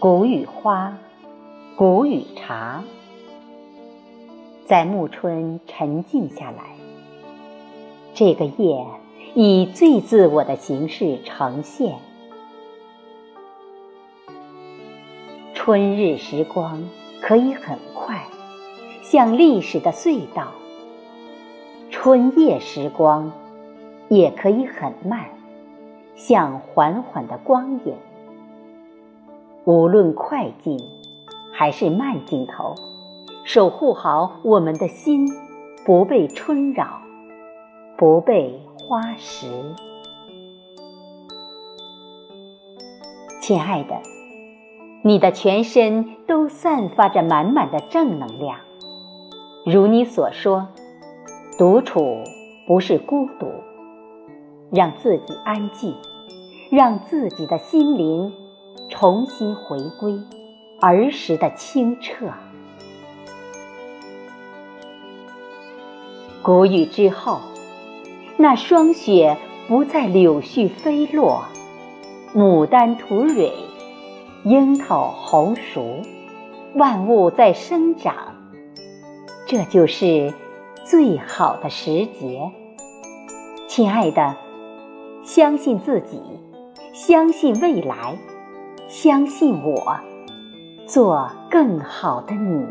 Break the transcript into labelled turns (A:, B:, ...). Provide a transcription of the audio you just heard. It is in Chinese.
A: 谷雨花，谷雨茶，在暮春沉静下来。这个夜以最自我的形式呈现。春日时光可以很快，像历史的隧道；春夜时光也可以很慢，像缓缓的光影。无论快进还是慢镜头，守护好我们的心，不被春扰，不被花蚀。亲爱的，你的全身都散发着满满的正能量。如你所说，独处不是孤独，让自己安静，让自己的心灵。重新回归儿时的清澈。谷雨之后，那霜雪不再柳絮飞落，牡丹吐蕊，樱桃红熟，万物在生长。这就是最好的时节。亲爱的，相信自己，相信未来。相信我，做更好的你。